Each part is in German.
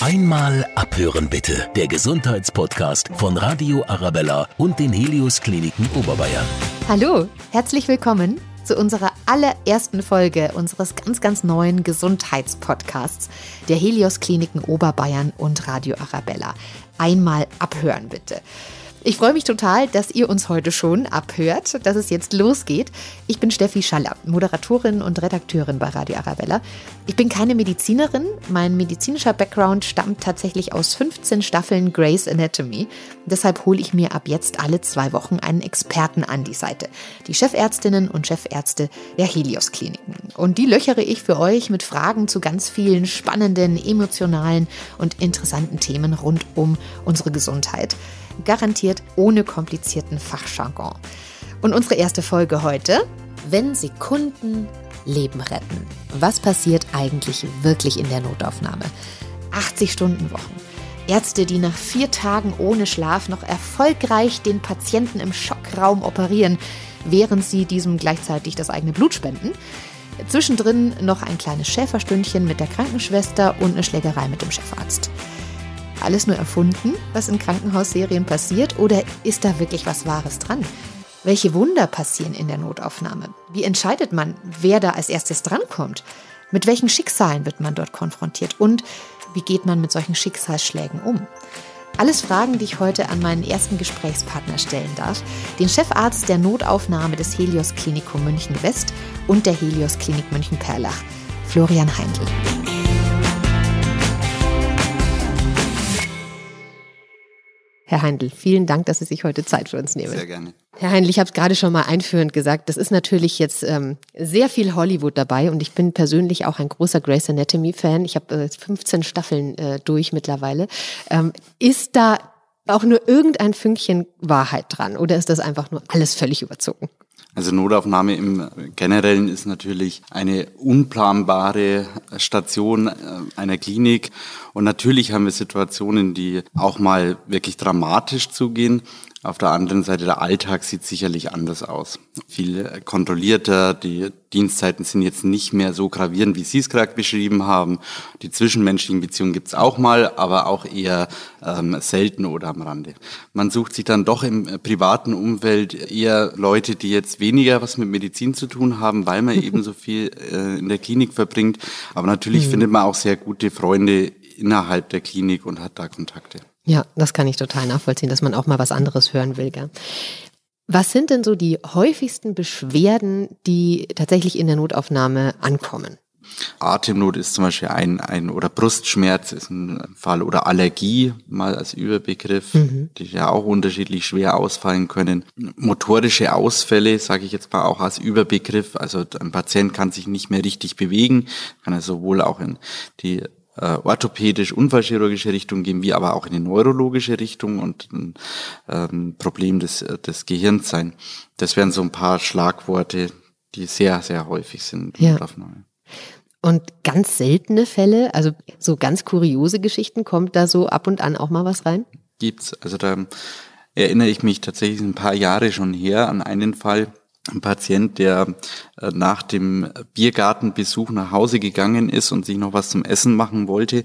Einmal abhören bitte. Der Gesundheitspodcast von Radio Arabella und den Helios Kliniken Oberbayern. Hallo, herzlich willkommen zu unserer allerersten Folge unseres ganz, ganz neuen Gesundheitspodcasts der Helios Kliniken Oberbayern und Radio Arabella. Einmal abhören bitte. Ich freue mich total, dass ihr uns heute schon abhört, dass es jetzt losgeht. Ich bin Steffi Schaller, Moderatorin und Redakteurin bei Radio Arabella. Ich bin keine Medizinerin. Mein medizinischer Background stammt tatsächlich aus 15 Staffeln Grey's Anatomy. Deshalb hole ich mir ab jetzt alle zwei Wochen einen Experten an die Seite. Die Chefärztinnen und Chefärzte der Helios Kliniken. Und die löchere ich für euch mit Fragen zu ganz vielen spannenden, emotionalen und interessanten Themen rund um unsere Gesundheit garantiert ohne komplizierten Fachjargon. Und unsere erste Folge heute, wenn Sekunden Leben retten. Was passiert eigentlich wirklich in der Notaufnahme? 80 Stunden Wochen. Ärzte, die nach vier Tagen ohne Schlaf noch erfolgreich den Patienten im Schockraum operieren, während sie diesem gleichzeitig das eigene Blut spenden. Zwischendrin noch ein kleines Schäferstündchen mit der Krankenschwester und eine Schlägerei mit dem Chefarzt. Alles nur erfunden, was in Krankenhausserien passiert, oder ist da wirklich was Wahres dran? Welche Wunder passieren in der Notaufnahme? Wie entscheidet man, wer da als erstes drankommt? Mit welchen Schicksalen wird man dort konfrontiert? Und wie geht man mit solchen Schicksalsschlägen um? Alles Fragen, die ich heute an meinen ersten Gesprächspartner stellen darf, den Chefarzt der Notaufnahme des Helios Klinikum München West und der Helios Klinik München Perlach, Florian Heindl. Herr Heindl, vielen Dank, dass Sie sich heute Zeit für uns nehmen. Sehr gerne. Herr Heindl, ich habe es gerade schon mal einführend gesagt, das ist natürlich jetzt ähm, sehr viel Hollywood dabei und ich bin persönlich auch ein großer Grey's Anatomy-Fan. Ich habe äh, 15 Staffeln äh, durch mittlerweile. Ähm, ist da auch nur irgendein Fünkchen Wahrheit dran oder ist das einfach nur alles völlig überzogen? Also Notaufnahme im Generellen ist natürlich eine unplanbare Station äh, einer Klinik. Und natürlich haben wir Situationen, die auch mal wirklich dramatisch zugehen. Auf der anderen Seite, der Alltag sieht sicherlich anders aus. Viel kontrollierter, die Dienstzeiten sind jetzt nicht mehr so gravierend, wie Sie es gerade beschrieben haben. Die zwischenmenschlichen Beziehungen gibt es auch mal, aber auch eher ähm, selten oder am Rande. Man sucht sich dann doch im privaten Umfeld eher Leute, die jetzt weniger was mit Medizin zu tun haben, weil man eben so viel äh, in der Klinik verbringt. Aber natürlich mhm. findet man auch sehr gute Freunde innerhalb der Klinik und hat da Kontakte. Ja, das kann ich total nachvollziehen, dass man auch mal was anderes hören will. Gell? Was sind denn so die häufigsten Beschwerden, die tatsächlich in der Notaufnahme ankommen? Atemnot ist zum Beispiel ein, ein oder Brustschmerz ist ein Fall oder Allergie mal als Überbegriff, mhm. die ja auch unterschiedlich schwer ausfallen können. Motorische Ausfälle, sage ich jetzt mal auch als Überbegriff. Also ein Patient kann sich nicht mehr richtig bewegen, kann er sowohl auch in die äh, orthopädisch, unfallchirurgische Richtung gehen, wie aber auch in die neurologische Richtung und ein ähm, Problem des, des Gehirns sein. Das wären so ein paar Schlagworte, die sehr, sehr häufig sind. Ja. Und ganz seltene Fälle, also so ganz kuriose Geschichten, kommt da so ab und an auch mal was rein? Gibt's. Also da erinnere ich mich tatsächlich ein paar Jahre schon her an einen Fall, ein Patient, der äh, nach dem Biergartenbesuch nach Hause gegangen ist und sich noch was zum Essen machen wollte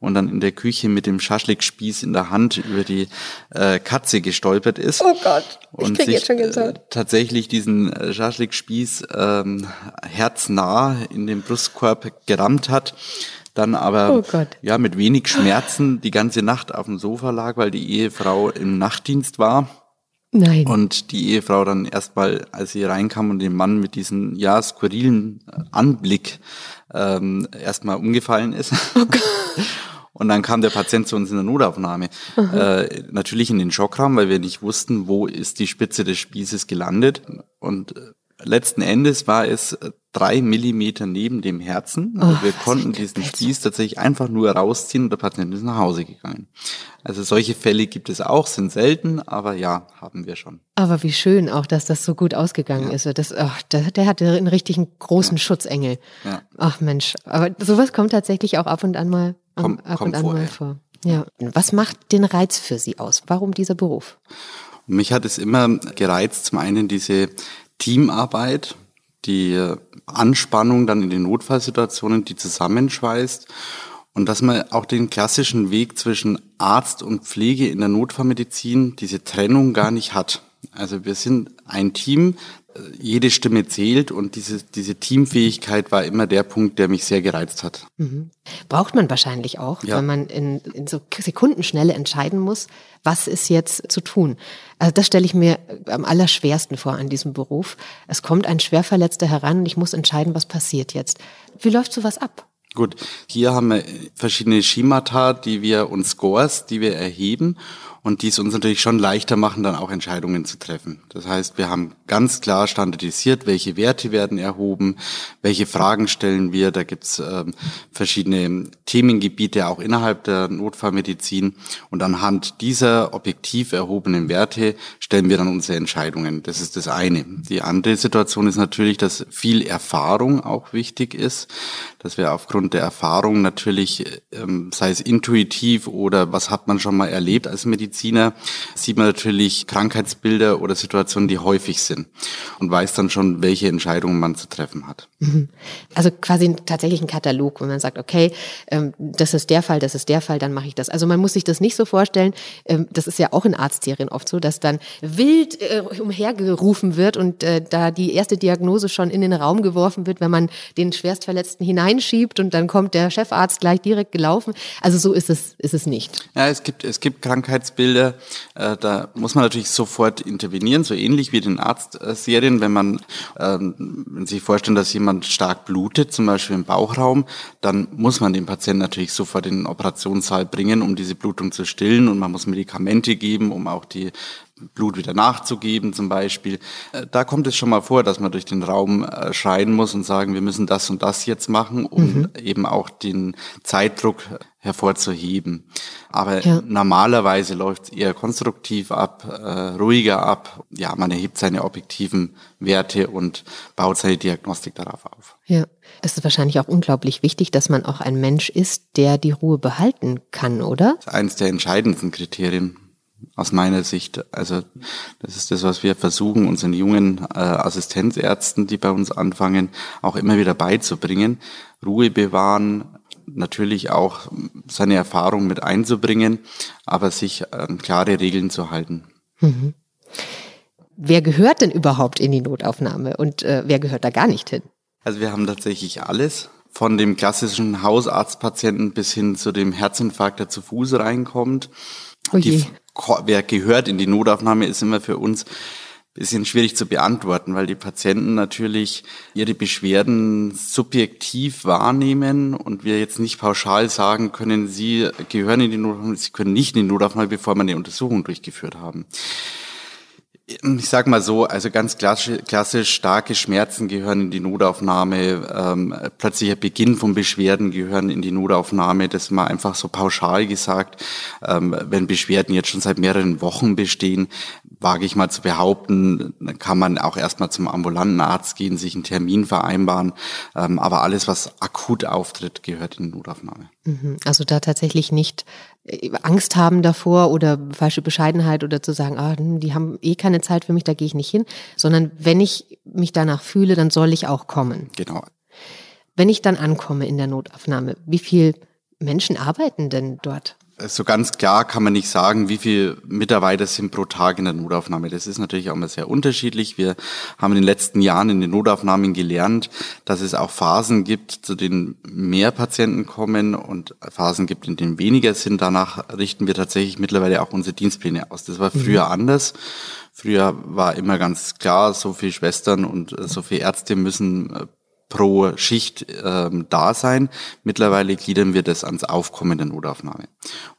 und dann in der Küche mit dem Schaschlikspieß in der Hand über die äh, Katze gestolpert ist. Oh Gott, ich und sich jetzt schon gesagt. Äh, tatsächlich diesen Schaschlikspieß ähm, herznah in den Brustkorb gerammt hat dann aber oh ja mit wenig Schmerzen die ganze Nacht auf dem Sofa lag, weil die Ehefrau im Nachtdienst war Nein. Und die Ehefrau dann erstmal, als sie reinkam und den Mann mit diesem ja skurrilen Anblick ähm, erstmal umgefallen ist. Oh und dann kam der Patient zu uns in der Notaufnahme. Äh, natürlich in den Schockraum, weil wir nicht wussten, wo ist die Spitze des Spießes gelandet. Und äh, letzten Endes war es äh, drei Millimeter neben dem Herzen. Also oh, wir konnten diesen Spieß tatsächlich einfach nur rausziehen und der Patient ist nach Hause gegangen. Also solche Fälle gibt es auch, sind selten, aber ja, haben wir schon. Aber wie schön auch, dass das so gut ausgegangen ja. ist. Das, oh, der, der hatte einen richtigen großen ja. Schutzengel. Ja. Ach Mensch, aber sowas kommt tatsächlich auch ab und an mal, Komm, ab und an mal vor. Ja. Was macht den Reiz für Sie aus? Warum dieser Beruf? Mich hat es immer gereizt, zum einen diese Teamarbeit, die Anspannung dann in den Notfallsituationen, die zusammenschweißt Und dass man auch den klassischen Weg zwischen Arzt und Pflege in der Notfallmedizin, diese Trennung gar nicht hat. Also wir sind ein Team, jede Stimme zählt und diese, diese Teamfähigkeit war immer der Punkt, der mich sehr gereizt hat. Mhm. Braucht man wahrscheinlich auch, ja. wenn man in, in so Sekundenschnelle entscheiden muss, was ist jetzt zu tun. Also das stelle ich mir am allerschwersten vor an diesem Beruf. Es kommt ein Schwerverletzter heran und ich muss entscheiden, was passiert jetzt. Wie läuft sowas ab? Gut, hier haben wir verschiedene Schemata, die wir und Scores, die wir erheben und die es uns natürlich schon leichter machen, dann auch Entscheidungen zu treffen. Das heißt, wir haben ganz klar standardisiert, welche Werte werden erhoben, welche Fragen stellen wir. Da gibt's ähm, verschiedene Themengebiete auch innerhalb der Notfallmedizin. Und anhand dieser objektiv erhobenen Werte stellen wir dann unsere Entscheidungen. Das ist das eine. Die andere Situation ist natürlich, dass viel Erfahrung auch wichtig ist, dass wir aufgrund der Erfahrung natürlich, ähm, sei es intuitiv oder was hat man schon mal erlebt als Mediziner, Mediziner sieht man natürlich Krankheitsbilder oder Situationen, die häufig sind und weiß dann schon, welche Entscheidungen man zu treffen hat. Mhm. Also quasi tatsächlich ein Katalog, wenn man sagt, okay, ähm, das ist der Fall, das ist der Fall, dann mache ich das. Also man muss sich das nicht so vorstellen, ähm, das ist ja auch in Arztserien oft so, dass dann wild äh, umhergerufen wird und äh, da die erste Diagnose schon in den Raum geworfen wird, wenn man den Schwerstverletzten hineinschiebt und dann kommt der Chefarzt gleich direkt gelaufen. Also so ist es, ist es nicht. Ja, es gibt, es gibt Krankheitsbilder, Bilder, äh, da muss man natürlich sofort intervenieren, so ähnlich wie den Arztserien, wenn man, ähm, wenn Sie sich vorstellen, dass jemand stark blutet, zum Beispiel im Bauchraum, dann muss man den Patienten natürlich sofort in den Operationssaal bringen, um diese Blutung zu stillen und man muss Medikamente geben, um auch die Blut wieder nachzugeben zum Beispiel. Äh, da kommt es schon mal vor, dass man durch den Raum äh, schreien muss und sagen, wir müssen das und das jetzt machen, um mhm. eben auch den Zeitdruck hervorzuheben. Aber ja. normalerweise läuft es eher konstruktiv ab, äh, ruhiger ab. Ja, man erhebt seine objektiven Werte und baut seine Diagnostik darauf auf. Ja, es ist wahrscheinlich auch unglaublich wichtig, dass man auch ein Mensch ist, der die Ruhe behalten kann, oder? Das ist eines der entscheidendsten Kriterien aus meiner Sicht. Also das ist das, was wir versuchen, unseren jungen äh, Assistenzärzten, die bei uns anfangen, auch immer wieder beizubringen. Ruhe bewahren, natürlich auch seine Erfahrung mit einzubringen, aber sich an klare Regeln zu halten. Mhm. Wer gehört denn überhaupt in die Notaufnahme und äh, wer gehört da gar nicht hin? Also wir haben tatsächlich alles, von dem klassischen Hausarztpatienten bis hin zu dem Herzinfarkt, der zu Fuß reinkommt. Die, wer gehört in die Notaufnahme, ist immer für uns bisschen schwierig zu beantworten, weil die Patienten natürlich ihre Beschwerden subjektiv wahrnehmen und wir jetzt nicht pauschal sagen können, sie gehören in die Notaufnahme, sie können nicht in die Notaufnahme, bevor wir eine Untersuchung durchgeführt haben ich sag mal so, also ganz klassisch, klassisch starke Schmerzen gehören in die Notaufnahme, ähm, plötzlicher Beginn von Beschwerden gehören in die Notaufnahme, das mal einfach so pauschal gesagt. Ähm, wenn Beschwerden jetzt schon seit mehreren Wochen bestehen, wage ich mal zu behaupten, kann man auch erstmal zum ambulanten Arzt gehen, sich einen Termin vereinbaren. Ähm, aber alles, was akut auftritt, gehört in die Notaufnahme. Mhm. Also da tatsächlich nicht Angst haben davor oder falsche Bescheidenheit oder zu sagen, ah, hm, die haben eh keine Zeit für mich, da gehe ich nicht hin, sondern wenn ich mich danach fühle, dann soll ich auch kommen. Genau. Wenn ich dann ankomme in der Notaufnahme, wie viel Menschen arbeiten denn dort? So ganz klar kann man nicht sagen, wie viele Mitarbeiter sind pro Tag in der Notaufnahme. Das ist natürlich auch immer sehr unterschiedlich. Wir haben in den letzten Jahren in den Notaufnahmen gelernt, dass es auch Phasen gibt, zu denen mehr Patienten kommen und Phasen gibt, in denen weniger sind. Danach richten wir tatsächlich mittlerweile auch unsere Dienstpläne aus. Das war früher mhm. anders. Früher war immer ganz klar, so viele Schwestern und so viele Ärzte müssen pro Schicht ähm, da sein. Mittlerweile gliedern wir das ans Aufkommen der Notaufnahme.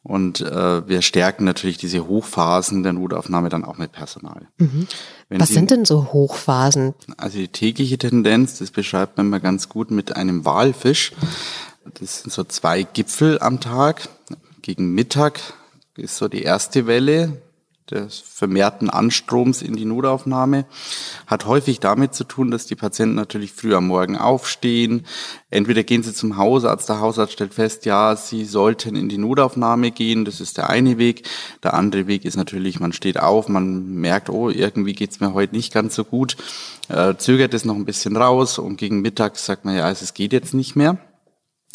Und äh, wir stärken natürlich diese Hochphasen der Notaufnahme dann auch mit Personal. Mhm. Was Sie, sind denn so Hochphasen? Also die tägliche Tendenz, das beschreibt man mal ganz gut mit einem Walfisch. Das sind so zwei Gipfel am Tag. Gegen Mittag ist so die erste Welle, des vermehrten Anstroms in die Notaufnahme hat häufig damit zu tun, dass die Patienten natürlich früh am Morgen aufstehen. Entweder gehen sie zum Hausarzt, der Hausarzt stellt fest, ja, sie sollten in die Notaufnahme gehen, das ist der eine Weg. Der andere Weg ist natürlich, man steht auf, man merkt, oh, irgendwie geht's mir heute nicht ganz so gut, äh, zögert es noch ein bisschen raus und gegen Mittag sagt man, ja, es geht jetzt nicht mehr.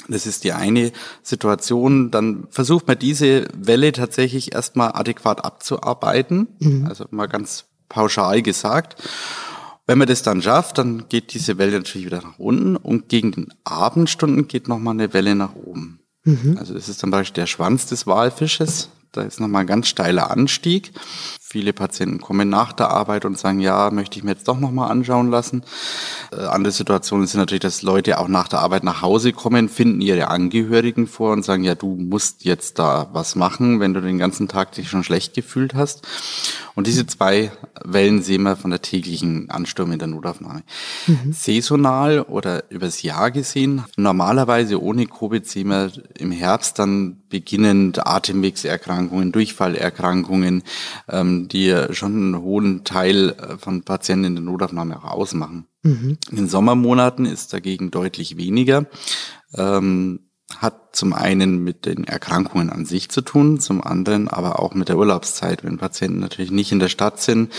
Das ist die eine Situation. Dann versucht man diese Welle tatsächlich erstmal adäquat abzuarbeiten. Mhm. Also mal ganz pauschal gesagt. Wenn man das dann schafft, dann geht diese Welle natürlich wieder nach unten und gegen den Abendstunden geht nochmal eine Welle nach oben. Mhm. Also das ist zum Beispiel der Schwanz des Walfisches. Da ist nochmal ein ganz steiler Anstieg. Viele Patienten kommen nach der Arbeit und sagen, ja, möchte ich mir jetzt doch nochmal anschauen lassen. Äh, andere Situationen sind natürlich, dass Leute auch nach der Arbeit nach Hause kommen, finden ihre Angehörigen vor und sagen, ja, du musst jetzt da was machen, wenn du den ganzen Tag dich schon schlecht gefühlt hast. Und diese zwei Wellen sehen wir von der täglichen Ansturm in der Notaufnahme. Mhm. Saisonal oder übers Jahr gesehen, normalerweise ohne Covid sehen wir im Herbst dann beginnend Atemwegserkrankungen, Durchfallerkrankungen, ähm, die schon einen hohen Teil äh, von Patienten in der Notaufnahme auch ausmachen. Mhm. In den Sommermonaten ist dagegen deutlich weniger. Ähm, hat zum einen mit den Erkrankungen an sich zu tun, zum anderen aber auch mit der Urlaubszeit. Wenn Patienten natürlich nicht in der Stadt sind,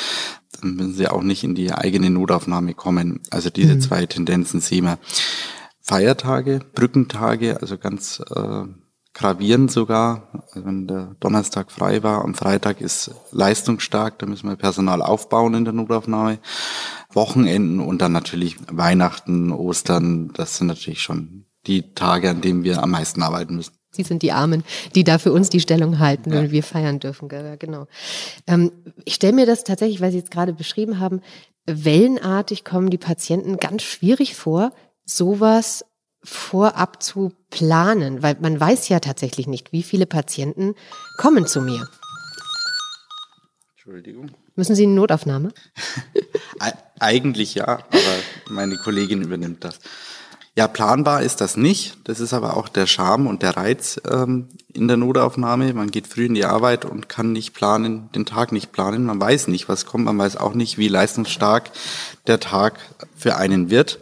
dann müssen sie auch nicht in die eigene Notaufnahme kommen. Also diese mhm. zwei Tendenzen sehen wir. Feiertage, Brückentage, also ganz äh, gravierend sogar. Also wenn der Donnerstag frei war, am Freitag ist leistungsstark, da müssen wir Personal aufbauen in der Notaufnahme. Wochenenden und dann natürlich Weihnachten, Ostern, das sind natürlich schon die Tage, an denen wir am meisten arbeiten müssen. Sie sind die Armen, die da für uns die Stellung halten, ja. wir feiern dürfen. Genau. Ähm, ich stelle mir das tatsächlich, weil Sie jetzt gerade beschrieben haben, wellenartig kommen die Patienten ganz schwierig vor, sowas vorab zu planen, weil man weiß ja tatsächlich nicht, wie viele Patienten kommen zu mir. Entschuldigung. Müssen Sie eine Notaufnahme? Eigentlich ja, aber meine Kollegin übernimmt das. Ja, planbar ist das nicht. Das ist aber auch der Charme und der Reiz ähm, in der Notaufnahme. Man geht früh in die Arbeit und kann nicht planen, den Tag nicht planen. Man weiß nicht, was kommt. Man weiß auch nicht, wie leistungsstark der Tag für einen wird.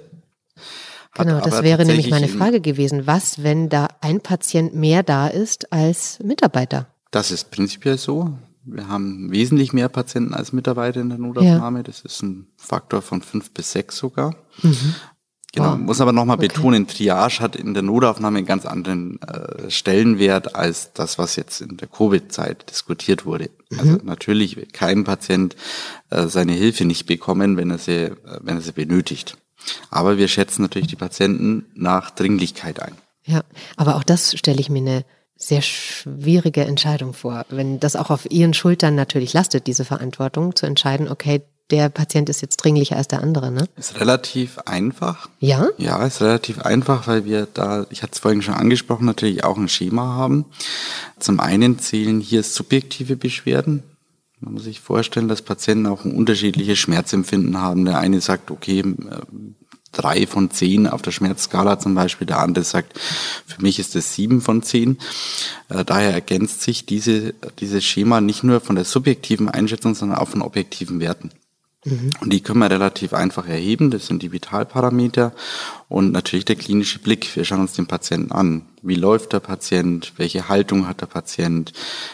Genau, das wäre nämlich meine Frage gewesen. Was, wenn da ein Patient mehr da ist als Mitarbeiter? Das ist prinzipiell so. Wir haben wesentlich mehr Patienten als Mitarbeiter in der Notaufnahme. Ja. Das ist ein Faktor von fünf bis sechs sogar. Mhm. Genau, muss aber nochmal okay. betonen, Triage hat in der Notaufnahme einen ganz anderen äh, Stellenwert als das, was jetzt in der Covid-Zeit diskutiert wurde. Mhm. Also natürlich wird kein Patient äh, seine Hilfe nicht bekommen, wenn er sie, äh, wenn er sie benötigt. Aber wir schätzen natürlich die Patienten nach Dringlichkeit ein. Ja, aber auch das stelle ich mir eine sehr schwierige Entscheidung vor, wenn das auch auf Ihren Schultern natürlich lastet, diese Verantwortung zu entscheiden, okay, der Patient ist jetzt dringlicher als der andere, ne? Ist relativ einfach. Ja? Ja, ist relativ einfach, weil wir da, ich hatte es vorhin schon angesprochen, natürlich auch ein Schema haben. Zum einen zählen hier subjektive Beschwerden. Man muss sich vorstellen, dass Patienten auch ein unterschiedliches Schmerzempfinden haben. Der eine sagt, okay, äh, drei von zehn auf der Schmerzskala zum Beispiel. Der andere sagt, für mich ist es sieben von zehn. Äh, daher ergänzt sich diese, dieses Schema nicht nur von der subjektiven Einschätzung, sondern auch von objektiven Werten. Mhm. Und die können wir relativ einfach erheben. Das sind die Vitalparameter und natürlich der klinische Blick. Wir schauen uns den Patienten an. Wie läuft der Patient? Welche Haltung hat der Patient?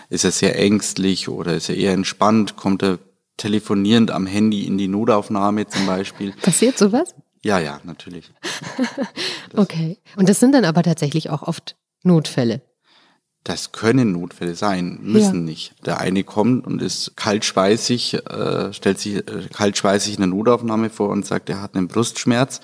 Ist er sehr ängstlich oder ist er eher entspannt? Kommt er telefonierend am Handy in die Notaufnahme zum Beispiel? Passiert sowas? Ja, ja, natürlich. okay. Und das sind dann aber tatsächlich auch oft Notfälle. Das können Notfälle sein, müssen ja. nicht. Der eine kommt und ist kaltschweißig, äh, stellt sich äh, kaltschweißig eine Notaufnahme vor und sagt, er hat einen Brustschmerz.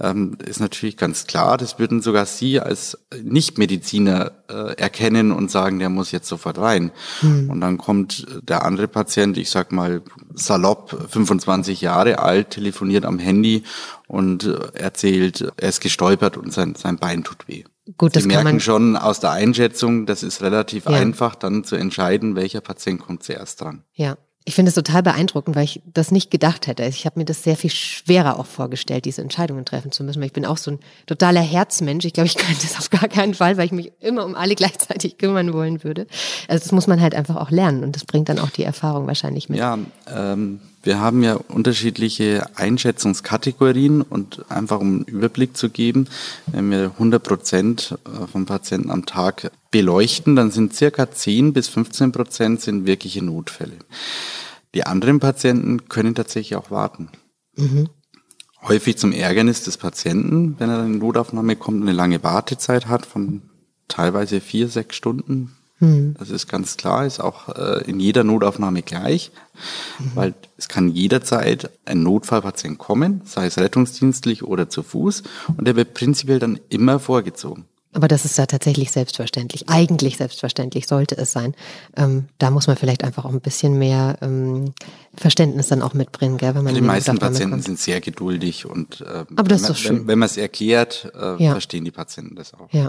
Ähm, ist natürlich ganz klar, das würden sogar Sie als Nichtmediziner äh, erkennen und sagen, der muss jetzt sofort rein. Mhm. Und dann kommt der andere Patient, ich sag mal salopp, 25 Jahre alt, telefoniert am Handy und äh, erzählt, er ist gestolpert und sein, sein Bein tut weh. Gut, das Sie merken schon aus der Einschätzung, das ist relativ ja. einfach, dann zu entscheiden, welcher Patient kommt zuerst dran. Ja. Ich finde es total beeindruckend, weil ich das nicht gedacht hätte. Ich habe mir das sehr viel schwerer auch vorgestellt, diese Entscheidungen treffen zu müssen. Weil ich bin auch so ein totaler Herzmensch. Ich glaube, ich könnte das auf gar keinen Fall, weil ich mich immer um alle gleichzeitig kümmern wollen würde. Also das muss man halt einfach auch lernen und das bringt dann auch die Erfahrung wahrscheinlich mit. Ja, ähm, wir haben ja unterschiedliche Einschätzungskategorien und einfach um einen Überblick zu geben, wenn wir 100 Prozent äh, von Patienten am Tag beleuchten, dann sind circa 10 bis 15 Prozent sind wirkliche Notfälle. Die anderen Patienten können tatsächlich auch warten. Mhm. häufig zum Ärgernis des Patienten, wenn er in die Notaufnahme kommt, eine lange Wartezeit hat von teilweise vier, sechs Stunden. Mhm. Das ist ganz klar, ist auch äh, in jeder Notaufnahme gleich, mhm. weil es kann jederzeit ein Notfallpatient kommen, sei es rettungsdienstlich oder zu Fuß, und der wird prinzipiell dann immer vorgezogen. Aber das ist da tatsächlich selbstverständlich. Eigentlich selbstverständlich sollte es sein. Ähm, da muss man vielleicht einfach auch ein bisschen mehr ähm, Verständnis dann auch mitbringen, gell, wenn man. Die meisten Patienten sind sehr geduldig und äh, Aber das ist doch schön. wenn, wenn man es erklärt, äh, ja. verstehen die Patienten das auch. Ja.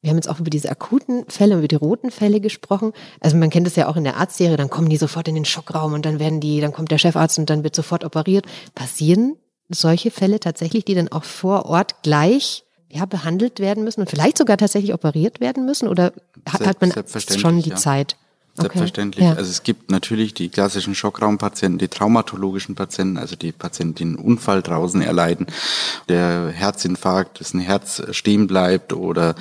Wir haben jetzt auch über diese akuten Fälle, über die roten Fälle gesprochen. Also man kennt es ja auch in der Arztserie, dann kommen die sofort in den Schockraum und dann werden die, dann kommt der Chefarzt und dann wird sofort operiert. Passieren solche Fälle tatsächlich, die dann auch vor Ort gleich ja, behandelt werden müssen und vielleicht sogar tatsächlich operiert werden müssen? Oder hat, hat man schon die ja. Zeit? Selbstverständlich. Okay. Ja. Also es gibt natürlich die klassischen Schockraumpatienten, die traumatologischen Patienten, also die Patienten, die einen Unfall draußen erleiden, der Herzinfarkt, dessen Herz stehen bleibt oder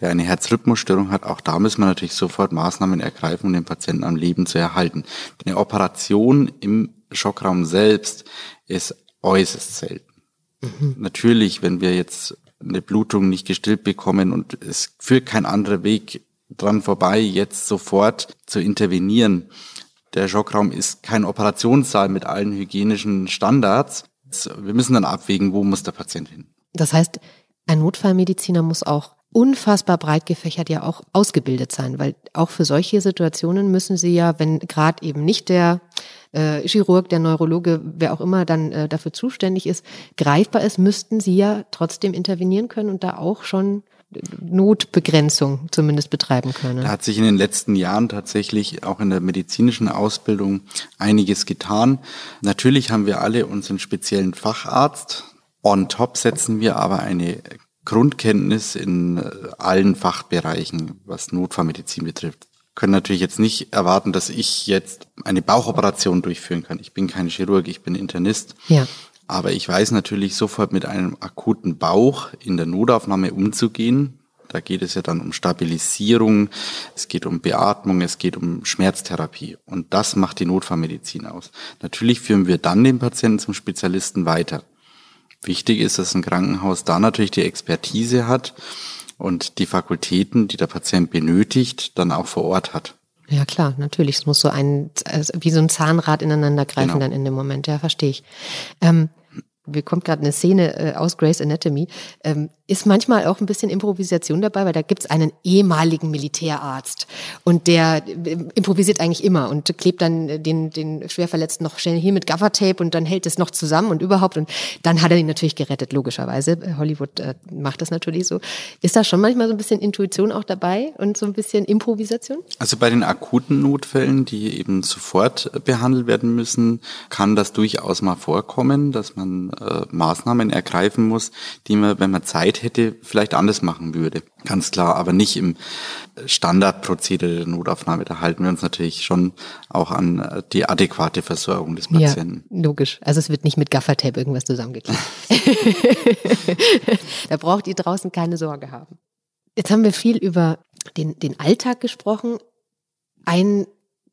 der eine Herzrhythmusstörung hat. Auch da müssen wir natürlich sofort Maßnahmen ergreifen, um den Patienten am Leben zu erhalten. Eine Operation im Schockraum selbst ist äußerst selten. Mhm. Natürlich, wenn wir jetzt eine Blutung nicht gestillt bekommen und es führt kein anderer Weg dran vorbei, jetzt sofort zu intervenieren. Der Schockraum ist kein Operationssaal mit allen hygienischen Standards. Wir müssen dann abwägen, wo muss der Patient hin. Das heißt, ein Notfallmediziner muss auch unfassbar breit gefächert ja auch ausgebildet sein, weil auch für solche Situationen müssen sie ja, wenn gerade eben nicht der äh, Chirurg, der Neurologe, wer auch immer dann äh, dafür zuständig ist, greifbar ist, müssten sie ja trotzdem intervenieren können und da auch schon Notbegrenzung zumindest betreiben können. Da hat sich in den letzten Jahren tatsächlich auch in der medizinischen Ausbildung einiges getan. Natürlich haben wir alle unseren speziellen Facharzt. On top setzen wir aber eine Grundkenntnis in äh, allen Fachbereichen, was Notfallmedizin betrifft können natürlich jetzt nicht erwarten, dass ich jetzt eine Bauchoperation durchführen kann. Ich bin kein Chirurg, ich bin Internist. Ja. Aber ich weiß natürlich sofort mit einem akuten Bauch in der Notaufnahme umzugehen. Da geht es ja dann um Stabilisierung, es geht um Beatmung, es geht um Schmerztherapie. Und das macht die Notfallmedizin aus. Natürlich führen wir dann den Patienten zum Spezialisten weiter. Wichtig ist, dass ein Krankenhaus da natürlich die Expertise hat und die Fakultäten, die der Patient benötigt, dann auch vor Ort hat. Ja klar, natürlich. Es muss so ein, also wie so ein Zahnrad ineinander greifen genau. dann in dem Moment. Ja, verstehe ich. Ähm, mir kommt gerade eine Szene äh, aus Grace Anatomy, ähm, ist manchmal auch ein bisschen Improvisation dabei, weil da gibt's einen ehemaligen Militärarzt und der äh, improvisiert eigentlich immer und klebt dann den, den Schwerverletzten noch schnell hier mit Gaffertape und dann hält es noch zusammen und überhaupt und dann hat er ihn natürlich gerettet, logischerweise. Hollywood äh, macht das natürlich so. Ist da schon manchmal so ein bisschen Intuition auch dabei und so ein bisschen Improvisation? Also bei den akuten Notfällen, die eben sofort behandelt werden müssen, kann das durchaus mal vorkommen, dass man äh, Maßnahmen ergreifen muss, die man, wenn man Zeit hätte, vielleicht anders machen würde. Ganz klar, aber nicht im Standardprozedere der Notaufnahme. Da halten wir uns natürlich schon auch an äh, die adäquate Versorgung des Patienten. Ja, logisch. Also es wird nicht mit Gaffertape irgendwas zusammengeklebt. da braucht ihr draußen keine Sorge haben. Jetzt haben wir viel über den, den Alltag gesprochen. Ein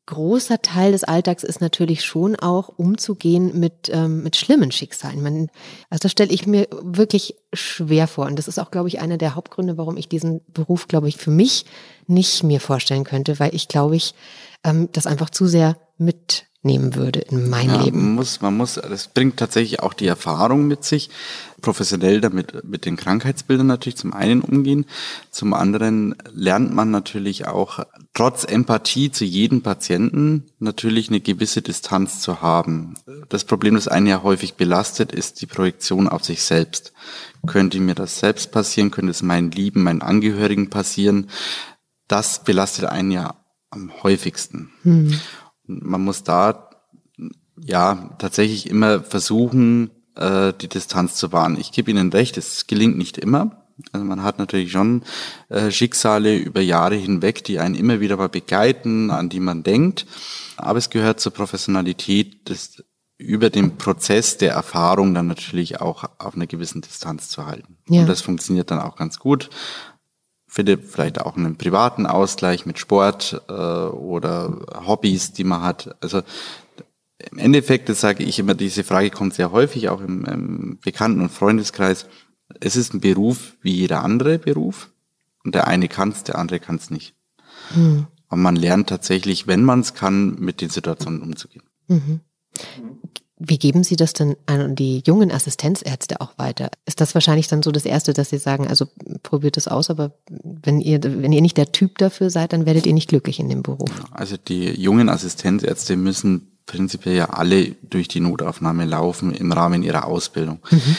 großer Teil des Alltags ist natürlich schon auch umzugehen mit, ähm, mit schlimmen Schicksalen. Man, also das stelle ich mir wirklich schwer vor. Und das ist auch, glaube ich, einer der Hauptgründe, warum ich diesen Beruf, glaube ich, für mich nicht mir vorstellen könnte, weil ich, glaube ich, ähm, das einfach zu sehr mit nehmen würde in mein ja, Leben. Man muss, man muss, das bringt tatsächlich auch die Erfahrung mit sich, professionell damit mit den Krankheitsbildern natürlich zum einen umgehen, zum anderen lernt man natürlich auch trotz Empathie zu jedem Patienten natürlich eine gewisse Distanz zu haben. Das Problem, das einen ja häufig belastet, ist die Projektion auf sich selbst. Könnte mir das selbst passieren? Könnte es meinen Lieben, meinen Angehörigen passieren? Das belastet einen ja am häufigsten. Hm man muss da ja tatsächlich immer versuchen, äh, die Distanz zu wahren. Ich gebe Ihnen recht, es gelingt nicht immer. Also man hat natürlich schon äh, Schicksale über Jahre hinweg, die einen immer wieder mal begleiten, an die man denkt. Aber es gehört zur Professionalität, das über den Prozess der Erfahrung dann natürlich auch auf einer gewissen Distanz zu halten. Ja. Und das funktioniert dann auch ganz gut finde vielleicht auch einen privaten Ausgleich mit Sport äh, oder Hobbys, die man hat. Also Im Endeffekt, das sage ich immer, diese Frage kommt sehr häufig, auch im, im Bekannten- und Freundeskreis. Es ist ein Beruf wie jeder andere Beruf. Und der eine kann es, der andere kann es nicht. Mhm. Und man lernt tatsächlich, wenn man es kann, mit den Situationen umzugehen. Mhm. Wie geben Sie das denn an die jungen Assistenzärzte auch weiter? Ist das wahrscheinlich dann so das Erste, dass Sie sagen, also probiert es aus, aber wenn ihr, wenn ihr nicht der Typ dafür seid, dann werdet ihr nicht glücklich in dem Beruf? Also die jungen Assistenzärzte müssen prinzipiell ja alle durch die Notaufnahme laufen im Rahmen ihrer Ausbildung. Mhm.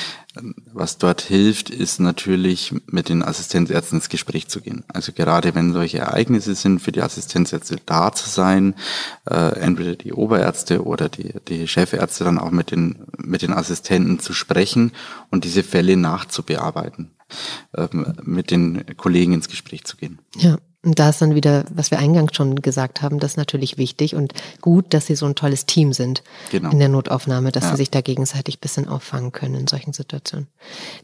Was dort hilft, ist natürlich mit den Assistenzärzten ins Gespräch zu gehen. Also gerade wenn solche Ereignisse sind, für die Assistenzärzte da zu sein, äh, entweder die Oberärzte oder die, die Chefärzte dann auch mit den, mit den Assistenten zu sprechen und diese Fälle nachzubearbeiten, ähm, mit den Kollegen ins Gespräch zu gehen. Ja. Und da ist dann wieder, was wir eingangs schon gesagt haben, das ist natürlich wichtig und gut, dass sie so ein tolles Team sind genau. in der Notaufnahme, dass ja. sie sich da gegenseitig bisschen auffangen können in solchen Situationen.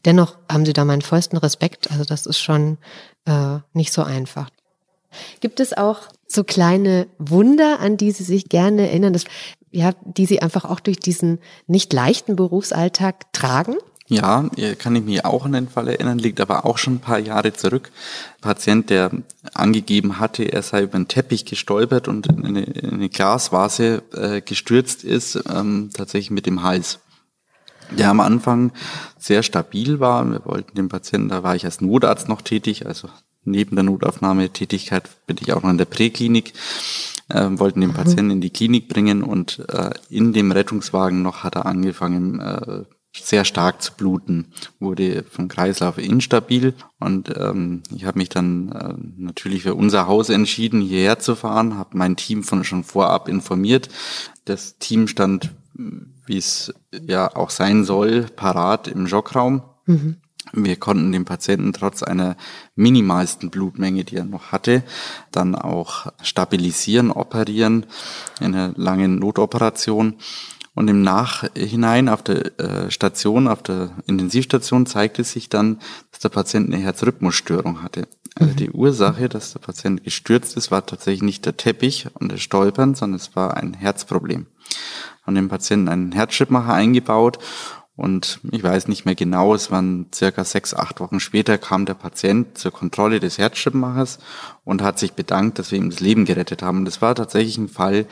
Dennoch haben sie da meinen vollsten Respekt. Also das ist schon äh, nicht so einfach. Gibt es auch so kleine Wunder, an die Sie sich gerne erinnern, dass, ja, die Sie einfach auch durch diesen nicht leichten Berufsalltag tragen? Ja, kann ich mich auch an den Fall erinnern, liegt aber auch schon ein paar Jahre zurück. Ein Patient, der angegeben hatte, er sei über einen Teppich gestolpert und in eine, in eine Glasvase äh, gestürzt ist, ähm, tatsächlich mit dem Hals. Der am Anfang sehr stabil war. Wir wollten den Patienten, da war ich als Notarzt noch tätig, also neben der Notaufnahmetätigkeit bin ich auch noch in der Präklinik, äh, wollten den mhm. Patienten in die Klinik bringen und äh, in dem Rettungswagen noch hat er angefangen, äh, sehr stark zu bluten, wurde vom Kreislauf instabil und ähm, ich habe mich dann äh, natürlich für unser Haus entschieden, hierher zu fahren, habe mein Team von schon vorab informiert. Das Team stand, wie es ja auch sein soll, parat im Schockraum. Mhm. Wir konnten den Patienten trotz einer minimalsten Blutmenge, die er noch hatte, dann auch stabilisieren, operieren in einer langen Notoperation. Und im Nachhinein auf der äh, Station, auf der Intensivstation zeigte sich dann, dass der Patient eine Herzrhythmusstörung hatte. Also mhm. die Ursache, dass der Patient gestürzt ist, war tatsächlich nicht der Teppich und das Stolpern, sondern es war ein Herzproblem. Haben dem Patienten einen Herzschrittmacher eingebaut und ich weiß nicht mehr genau, es waren circa sechs, acht Wochen später kam der Patient zur Kontrolle des Herzschrittmachers und hat sich bedankt, dass wir ihm das Leben gerettet haben. Und das war tatsächlich ein Fall,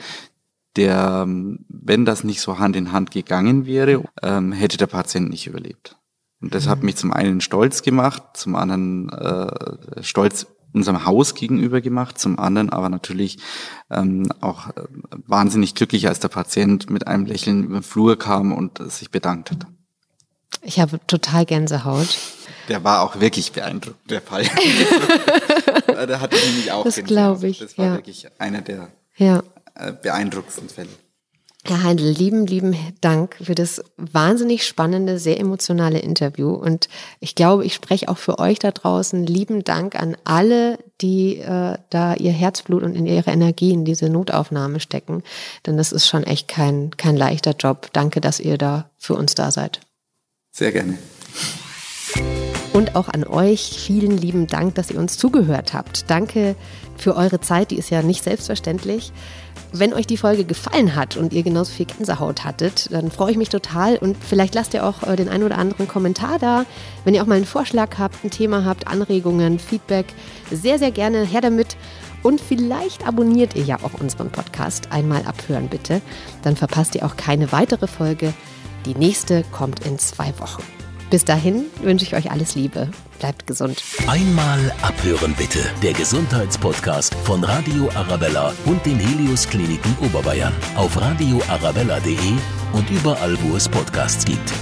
der, wenn das nicht so Hand in Hand gegangen wäre, ähm, hätte der Patient nicht überlebt. Und das mhm. hat mich zum einen stolz gemacht, zum anderen äh, stolz unserem Haus gegenüber gemacht, zum anderen aber natürlich ähm, auch äh, wahnsinnig glücklich, als der Patient mit einem Lächeln über den Flur kam und äh, sich bedankt hat. Ich habe total Gänsehaut. Der war auch wirklich beeindruckend, der Fall. der hatte mich auch Das glaube ich. Das war ja. wirklich einer der ja. Äh, beeindruckendsten Fälle. Herr Heindl, lieben, lieben Dank für das wahnsinnig spannende, sehr emotionale Interview. Und ich glaube, ich spreche auch für euch da draußen. Lieben Dank an alle, die äh, da ihr Herzblut und in ihre Energie in diese Notaufnahme stecken. Denn das ist schon echt kein, kein leichter Job. Danke, dass ihr da für uns da seid. Sehr gerne. Und auch an euch vielen lieben Dank, dass ihr uns zugehört habt. Danke für eure Zeit, die ist ja nicht selbstverständlich. Wenn euch die Folge gefallen hat und ihr genauso viel Gänsehaut hattet, dann freue ich mich total und vielleicht lasst ihr auch äh, den einen oder anderen Kommentar da. Wenn ihr auch mal einen Vorschlag habt, ein Thema habt, Anregungen, Feedback, sehr, sehr gerne her damit. Und vielleicht abonniert ihr ja auch unseren Podcast. Einmal abhören bitte. Dann verpasst ihr auch keine weitere Folge. Die nächste kommt in zwei Wochen. Bis dahin wünsche ich euch alles Liebe. Bleibt gesund. Einmal abhören bitte. Der Gesundheitspodcast von Radio Arabella und den Helios Kliniken Oberbayern auf radioarabella.de und überall, wo es Podcasts gibt.